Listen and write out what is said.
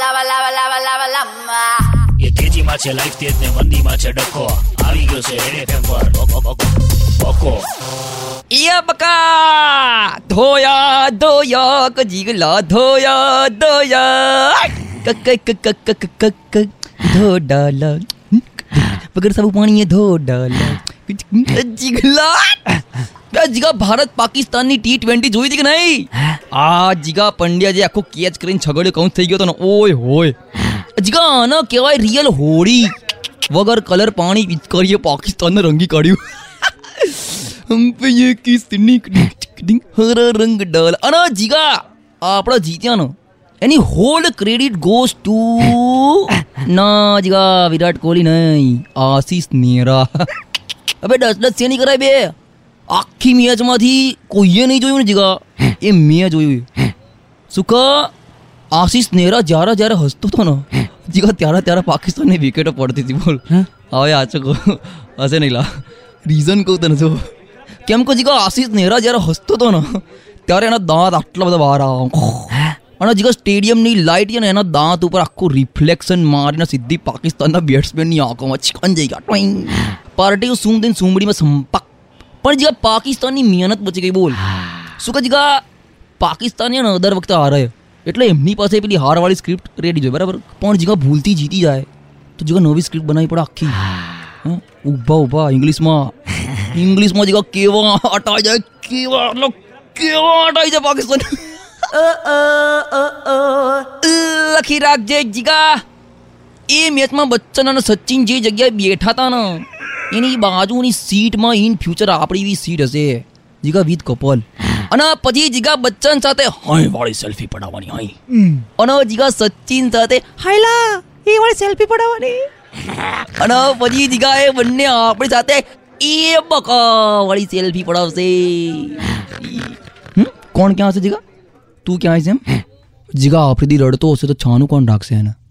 lava, lava, lava, lava, lava. એ તેજીમાં છે life તેજ ને મંદીમાં છે ડખો આવી ગયો છે રેડ એફએમ પર બકો, બકો, બકો યા બકા ધોયા ધોયા કજીગલા ધોયા ધોયા કક કક કક કક કક કક ધો ડાલા વગર સાબુ પાણી ધો ડાલા જીગલા બે જીગા ભારત પાકિસ્તાનની ટી ટ્વેન્ટી જોઈ હતી કે નહીં? આ જીગા પંડ્યા જે આખો કેચ કરીને છગડ્યો કૌંસ થઈ ગયો તો ને ઓય હોય. જીગા આને કહેવાય રિયલ હોળી. વગર કલર પાણી પિચકારીએ પાકિસ્તાનને રંગી કાઢ્યું. હમ પે યે કિસ નિક હરા રંગ ડાલ. અના જીગા આપણો જીત્યાનો એની હોલ ક્રેડિટ ગોઝ ટુ ના જીગા વિરાટ કોહલી નહીં આશિષ નેરા હવે દસ દસ સેની કરાય બે? આખી મેચમાંથી કોઈએ નહીં જોયું ને જીગા? એ મેં જોયું સુકા આશીષ નેહરા જ્યારે જ્યારે હસતો હતો ને જીગા ત્યારે ત્યારે પાકિસ્તાનની વિકેટો પડતી હતી બોલ. હવે આ કહો. હશે નહીં લા. રીઝન કહું તને જો. કેમ કે જીગા આશીષ નેહરા જ્યારે હસતો હતો ને ત્યારે એના દાંત આટલા બધા બહાર આવ્યા અને જીગા સ્ટેડિયમની લાઇટ છે ને એના દાંત ઉપર આખું રિફ્લેક્શન મારીને સીધી પાકિસ્તાનના બેટ્સમેનની આંખોમાં ચિકન જઈ ગયા. પાર્ટી સુમ દઈને સુમડીમાં સંપક પણ જીગા પાકિસ્તાનની મહેનત બચી ગઈ બોલ. શું કે જીગા? પાકિસ્તાની છે દર વખતે હારે એટલે એમની પાસે પેલી હારવાળી સ્ક્રિપ્ટ રેડી જોઈએ બરાબર? પણ જીગા ભૂલથી જીતી જાય. તો જીગા નવી સ્ક્રિપ્ટ બનાવી પડે આખી. હં? ઊભા ઊભા ઇંગ્લિશમાં. ઇંગ્લિશમાં જીગા કેવા હટાઈ જાય કેવા એટલે કેવા હટાઈ જાય પાકિસ્તાન. લખી રાખજે જીગા. એ મેચમાં બચ્ચન અને સચિન જે જગ્યાએ બેઠા હતા ને એની બાજુની સીટમાં ઇન ફ્યુચર આપણી એવી સીટ હશે. Jiga with couple. અને પછી જીગા બચ્ચન સાથે હાય વાળી સેલ્ફી પડાવવાની હાય અને જીગા સચિન સાથે હાયલા એ વાળી સેલ્ફી પડાવવાની. અને પછી જીગા એ બંને આપણી સાથે એ બકા વાળી સેલ્ફી પડાવશે? કોણ ક્યાં હશે જીગા? તું ક્યાં છે એમ? જીગા આપણી દી રડતો હશે તો છાનું કોણ રાખશે એને?